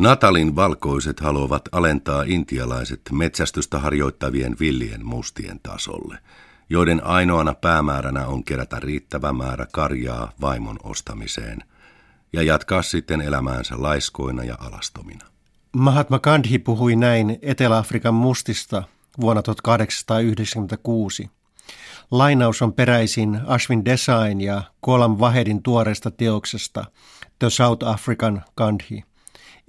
Natalin valkoiset haluavat alentaa intialaiset metsästystä harjoittavien villien mustien tasolle, joiden ainoana päämääränä on kerätä riittävä määrä karjaa vaimon ostamiseen ja jatkaa sitten elämäänsä laiskoina ja alastomina. Mahatma Gandhi puhui näin Etelä-Afrikan mustista vuonna 1896. Lainaus on peräisin Ashwin Desain ja Kolam Vahedin tuoreesta teoksesta The South African Gandhi,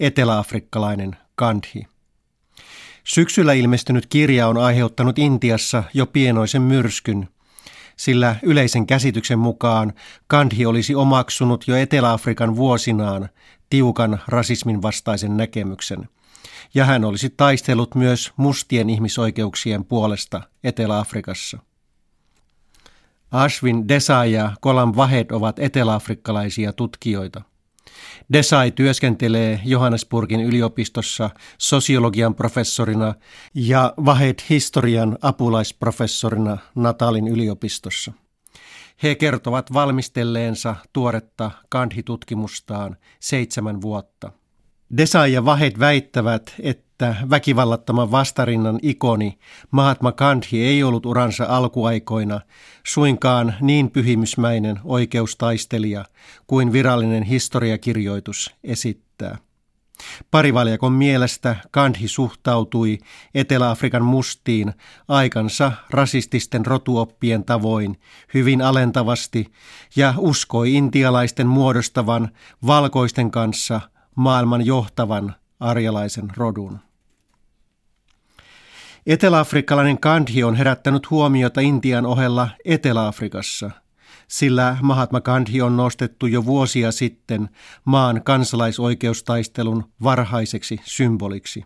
eteläafrikkalainen Gandhi. Syksyllä ilmestynyt kirja on aiheuttanut Intiassa jo pienoisen myrskyn, sillä yleisen käsityksen mukaan Gandhi olisi omaksunut jo Etelä-Afrikan vuosinaan tiukan rasismin vastaisen näkemyksen, ja hän olisi taistellut myös mustien ihmisoikeuksien puolesta Etelä-Afrikassa. Ashwin Desai ja Kolam Vahed ovat eteläafrikkalaisia tutkijoita. Desai työskentelee Johannesburgin yliopistossa sosiologian professorina ja Vahed historian apulaisprofessorina Natalin yliopistossa. He kertovat valmistelleensa tuoretta Gandhi-tutkimustaan seitsemän vuotta. Desai ja Vahed väittävät, että väkivallattoman vastarinnan ikoni Mahatma Gandhi ei ollut uransa alkuaikoina suinkaan niin pyhimysmäinen oikeustaistelija kuin virallinen historiakirjoitus esittää. Parivaljakon mielestä Gandhi suhtautui Etelä-Afrikan mustiin aikansa rasististen rotuoppien tavoin hyvin alentavasti ja uskoi intialaisten muodostavan valkoisten kanssa maailman johtavan arjalaisen rodun. Eteläafrikkalainen Gandhi on herättänyt huomiota Intian ohella Etelä-Afrikassa, sillä Mahatma Gandhi on nostettu jo vuosia sitten maan kansalaisoikeustaistelun varhaiseksi symboliksi.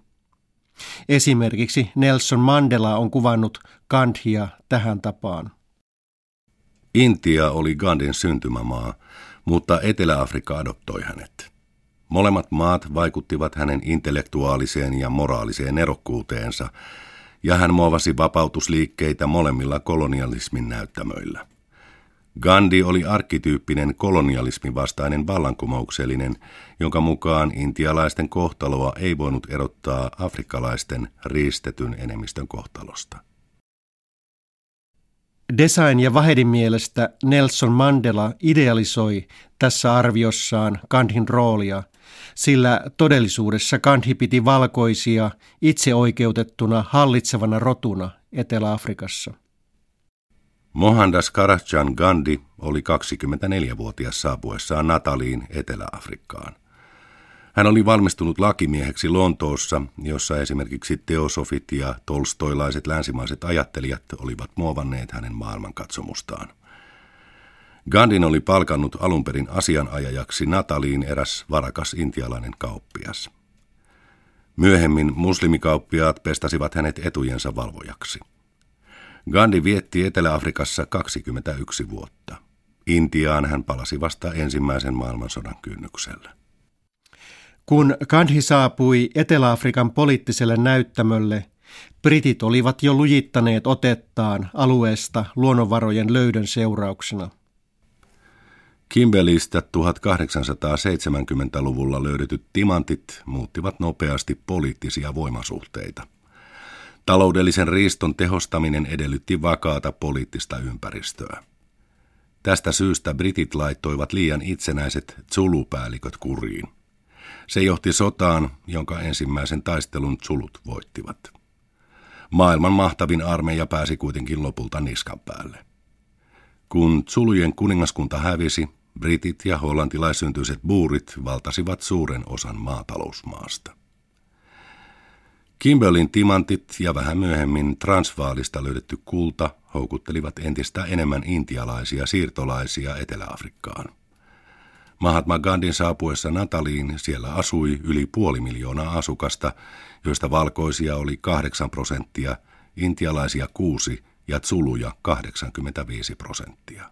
Esimerkiksi Nelson Mandela on kuvannut Gandhia tähän tapaan. Intia oli Gandhin syntymämaa, mutta Etelä-Afrikka adoptoi hänet. Molemmat maat vaikuttivat hänen intellektuaaliseen ja moraaliseen erokkuuteensa, ja hän muovasi vapautusliikkeitä molemmilla kolonialismin näyttämöillä. Gandhi oli arkkityyppinen kolonialismin vastainen vallankumouksellinen, jonka mukaan intialaisten kohtaloa ei voinut erottaa afrikkalaisten riistetyn enemmistön kohtalosta. Design ja Vahedin mielestä Nelson Mandela idealisoi tässä arviossaan Gandhin roolia, sillä todellisuudessa Gandhi piti valkoisia itseoikeutettuna hallitsevana rotuna Etelä-Afrikassa. Mohandas Karachan Gandhi oli 24-vuotias saapuessaan Nataliin Etelä-Afrikkaan. Hän oli valmistunut lakimieheksi Lontoossa, jossa esimerkiksi teosofit ja tolstoilaiset länsimaiset ajattelijat olivat muovanneet hänen maailmankatsomustaan. Gandhin oli palkannut alunperin asianajajaksi Nataliin eräs varakas intialainen kauppias. Myöhemmin muslimikauppiaat pestasivat hänet etujensa valvojaksi. Gandhi vietti Etelä-Afrikassa 21 vuotta. Intiaan hän palasi vasta ensimmäisen maailmansodan kynnyksellä. Kun Gandhi saapui Etelä-Afrikan poliittiselle näyttämölle, britit olivat jo lujittaneet otettaan alueesta luonnonvarojen löydön seurauksena. Kimberlistä 1870-luvulla löydetyt timantit muuttivat nopeasti poliittisia voimasuhteita. Taloudellisen riiston tehostaminen edellytti vakaata poliittista ympäristöä. Tästä syystä britit laittoivat liian itsenäiset Zulu-päälliköt kuriin. Se johti sotaan, jonka ensimmäisen taistelun Zulut voittivat. Maailman mahtavin armeija pääsi kuitenkin lopulta niskan päälle. Kun Zulujen kuningaskunta hävisi, britit ja hollantilaisyntyiset buurit valtasivat suuren osan maatalousmaasta. Kimberlin timantit ja vähän myöhemmin Transvaalista löydetty kulta houkuttelivat entistä enemmän intialaisia siirtolaisia Etelä-Afrikkaan. Mahatma Gandhin saapuessa Nataliin siellä asui yli puoli miljoonaa asukasta, joista valkoisia oli 8 prosenttia, intialaisia 6 ja Zuluja 85 prosenttia.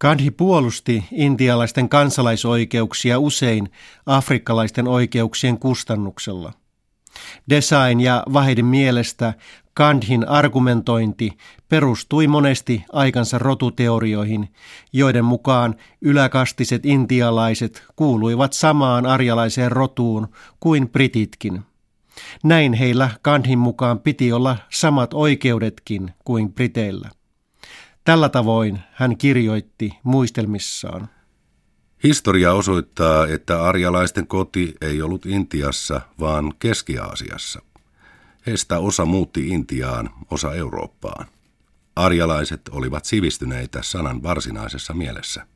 Gandhi puolusti intialaisten kansalaisoikeuksia usein afrikkalaisten oikeuksien kustannuksella. Design ja Vahedin mielestä Gandhin argumentointi perustui monesti aikansa rotuteorioihin, joiden mukaan yläkastiset intialaiset kuuluivat samaan arjalaiseen rotuun kuin brititkin. Näin heillä Gandhin mukaan piti olla samat oikeudetkin kuin briteillä. Tällä tavoin hän kirjoitti muistelmissaan. Historia osoittaa, että arjalaisten koti ei ollut Intiassa, vaan Keski-Aasiassa. Heistä osa muutti Intiaan, osa Eurooppaan. Arjalaiset olivat sivistyneitä sanan varsinaisessa mielessä.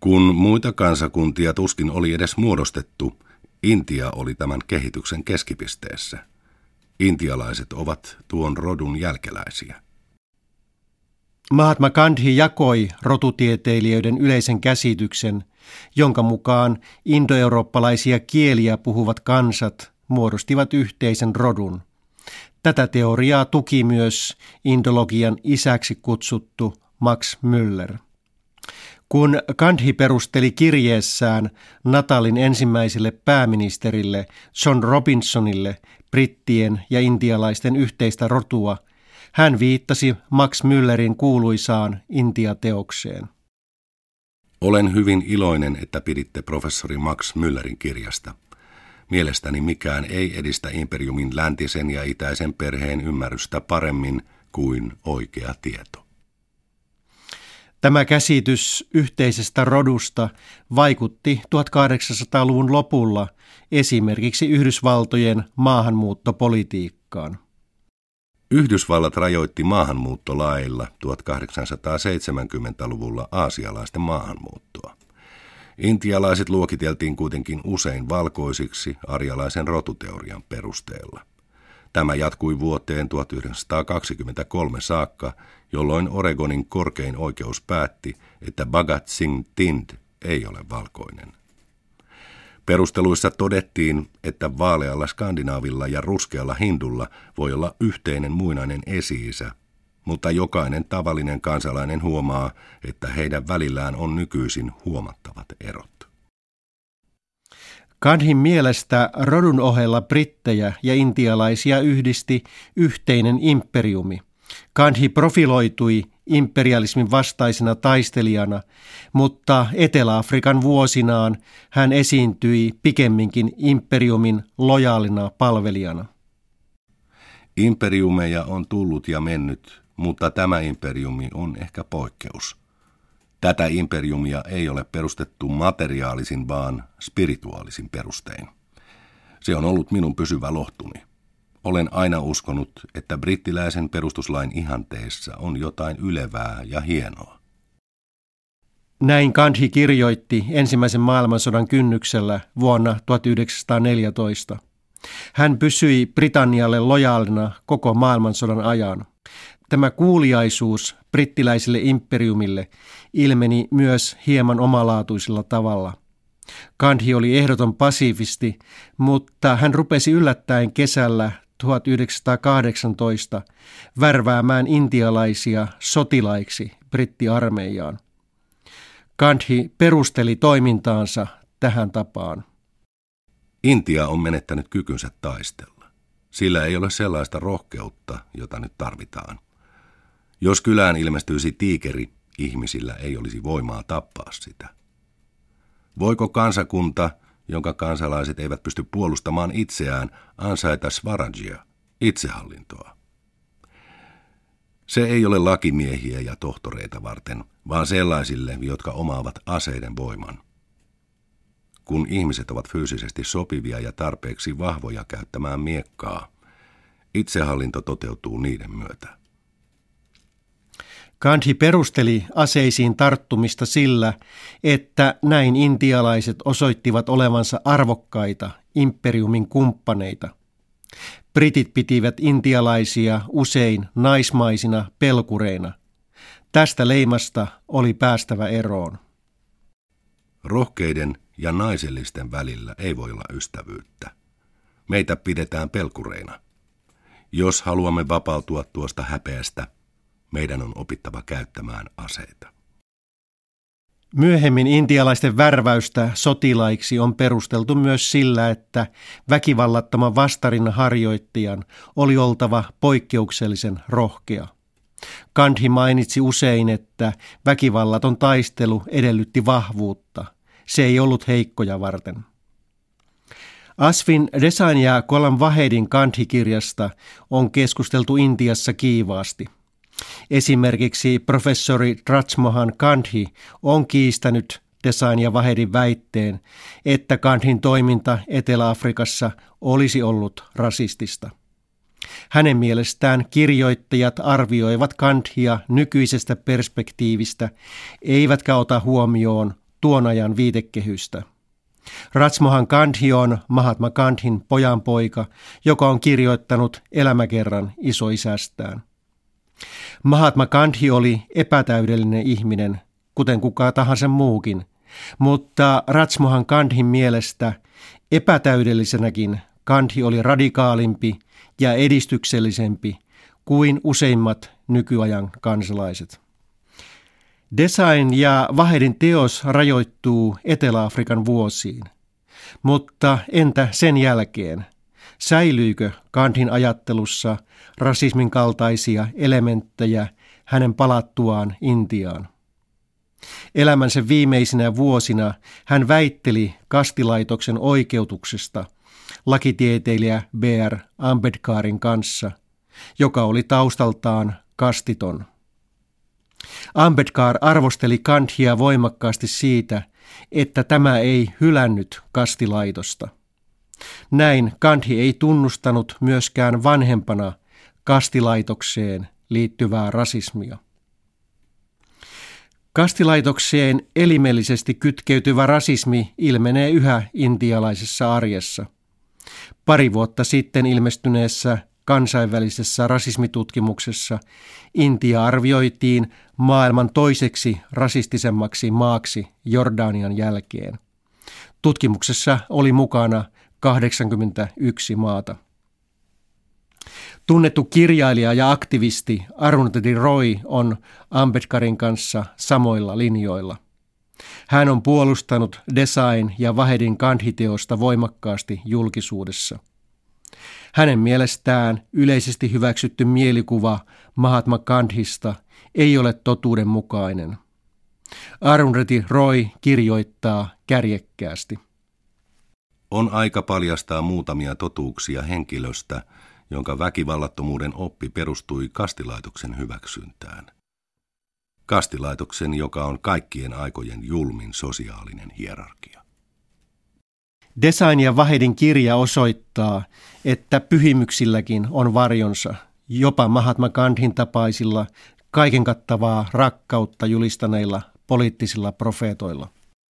Kun muita kansakuntia tuskin oli edes muodostettu, Intia oli tämän kehityksen keskipisteessä. Intialaiset ovat tuon rodun jälkeläisiä. Mahatma Gandhi jakoi rotutieteilijöiden yleisen käsityksen, jonka mukaan indoeurooppalaisia kieliä puhuvat kansat muodostivat yhteisen rodun. Tätä teoriaa tuki myös indologian isäksi kutsuttu Max Müller. Kun Gandhi perusteli kirjeessään Natalin ensimmäiselle pääministerille John Robinsonille brittien ja intialaisten yhteistä rotua, hän viittasi Max Müllerin kuuluisaan Intia-teokseen. Olen hyvin iloinen, että piditte professori Max Müllerin kirjasta. Mielestäni mikään ei edistä imperiumin läntisen ja itäisen perheen ymmärrystä paremmin kuin oikea tieto. Tämä käsitys yhteisestä rodusta vaikutti 1800-luvun lopulla esimerkiksi Yhdysvaltojen maahanmuuttopolitiikkaan. Yhdysvallat rajoitti maahanmuuttolailla 1870-luvulla aasialaisten maahanmuuttoa. Intialaiset luokiteltiin kuitenkin usein valkoisiksi arjalaisen rotuteorian perusteella. Tämä jatkui vuoteen 1923 saakka, jolloin Oregonin korkein oikeus päätti, että Bhagat Singh Tind ei ole valkoinen. Perusteluissa todettiin, että vaalealla skandinaavilla ja ruskealla hindulla voi olla yhteinen muinainen esi-isä, mutta jokainen tavallinen kansalainen huomaa, että heidän välillään on nykyisin huomattavat erot. Gandhin mielestä rodun ohella brittejä ja intialaisia yhdisti yhteinen imperiumi. Gandhi profiloitui imperialismin vastaisena taistelijana, mutta Etelä-Afrikan vuosinaan hän esiintyi pikemminkin imperiumin lojaalina palvelijana. Imperiumeja on tullut ja mennyt, mutta tämä imperiumi on ehkä poikkeus. Tätä imperiumia ei ole perustettu materiaalisin, vaan spirituaalisin perustein. Se on ollut minun pysyvä lohtuni. Olen aina uskonut, että brittiläisen perustuslain ihanteessa on jotain ylevää ja hienoa. Näin Gandhi kirjoitti ensimmäisen maailmansodan kynnyksellä vuonna 1914. Hän pysyi Britannialle lojaalina koko maailmansodan ajan. Tämä kuuliaisuus brittiläiselle imperiumille ilmeni myös hieman omalaatuisella tavalla. Gandhi oli ehdoton pasifisti, mutta hän rupesi yllättäen kesällä 1918 värväämään intialaisia sotilaiksi brittiarmeijaan. Gandhi perusteli toimintaansa tähän tapaan. Intia on menettänyt kykynsä taistella. Sillä ei ole sellaista rohkeutta, jota nyt tarvitaan. Jos kylään ilmestyisi tiikeri, ihmisillä ei olisi voimaa tappaa sitä. Voiko kansakunta, jonka kansalaiset eivät pysty puolustamaan itseään, ansaita svarajia, itsehallintoa? Se ei ole lakimiehiä ja tohtoreita varten, vaan sellaisille, jotka omaavat aseiden voiman. Kun ihmiset ovat fyysisesti sopivia ja tarpeeksi vahvoja käyttämään miekkaa, itsehallinto toteutuu niiden myötä. Gandhi perusteli aseisiin tarttumista sillä, että näin intialaiset osoittivat olevansa arvokkaita imperiumin kumppaneita. Britit pitivät intialaisia usein naismaisina pelkureina. Tästä leimasta oli päästävä eroon. Rohkeiden ja naisellisten välillä ei voi olla ystävyyttä. Meitä pidetään pelkureina. Jos haluamme vapautua tuosta häpeästä, meidän on opittava käyttämään aseita. Myöhemmin intialaisten värväystä sotilaiksi on perusteltu myös sillä, että väkivallattoman vastarinnan harjoittajan oli oltava poikkeuksellisen rohkea. Gandhi mainitsi usein, että väkivallaton taistelu edellytti vahvuutta. Se ei ollut heikkoja varten. Asvin Desan ja Kolam Vahedin Gandhi-kirjasta on keskusteltu Intiassa kiivaasti. Esimerkiksi professori Rajmohan Gandhi on kiistänyt Desain ja Vahedin väitteen, että Gandhin toiminta Etelä-Afrikassa olisi ollut rasistista. Hänen mielestään kirjoittajat arvioivat Gandhia nykyisestä perspektiivistä, eivätkä ota huomioon tuon ajan viitekehystä. Ratsmohan Gandhi on Mahatma Gandhin pojanpoika, joka on kirjoittanut elämäkerran isoisästään. Mahatma Gandhi oli epätäydellinen ihminen, kuten kuka tahansa muukin, mutta Ratsmohan Gandhin mielestä epätäydellisenäkin Gandhi oli radikaalimpi ja edistyksellisempi kuin useimmat nykyajan kansalaiset. Design ja Vahedin teos rajoittuu Etelä-Afrikan vuosiin. Mutta entä sen jälkeen? Säilyykö Gandhin ajattelussa rasismin kaltaisia elementtejä hänen palattuaan Intiaan? Elämänsä viimeisinä vuosina hän väitteli kastilaitoksen oikeutuksesta lakitieteilijä B.R. Ambedkarin kanssa, joka oli taustaltaan kastiton. Ambedkar arvosteli Kandhia voimakkaasti siitä, että tämä ei hylännyt kastilaitosta. Näin Kandhi ei tunnustanut myöskään vanhempana kastilaitokseen liittyvää rasismia. Kastilaitokseen elimellisesti kytkeytyvä rasismi ilmenee yhä intialaisessa arjessa. Pari vuotta sitten ilmestyneessä kansainvälisessä rasismitutkimuksessa Intia arvioitiin maailman toiseksi rasistisemmaksi maaksi Jordanian jälkeen. Tutkimuksessa oli mukana 81 maata. Tunnettu kirjailija ja aktivisti Arundhati Roy on Ambedkarin kanssa samoilla linjoilla. Hän on puolustanut Design ja Vahedin Gandhi-teosta voimakkaasti julkisuudessa. Hänen mielestään yleisesti hyväksytty mielikuva Mahatma Gandhista ei ole totuudenmukainen. Arundhati Roy kirjoittaa kärjekkäästi. On aika paljastaa muutamia totuuksia henkilöstä, jonka väkivallattomuuden oppi perustui kastilaitoksen hyväksyntään. Kastilaitoksen, joka on kaikkien aikojen julmin sosiaalinen hierarkia. Design ja Vahedin kirja osoittaa, että pyhimyksilläkin on varjonsa, jopa Mahatma Gandhin tapaisilla kaiken kattavaa rakkautta julistaneilla poliittisilla profeetoilla.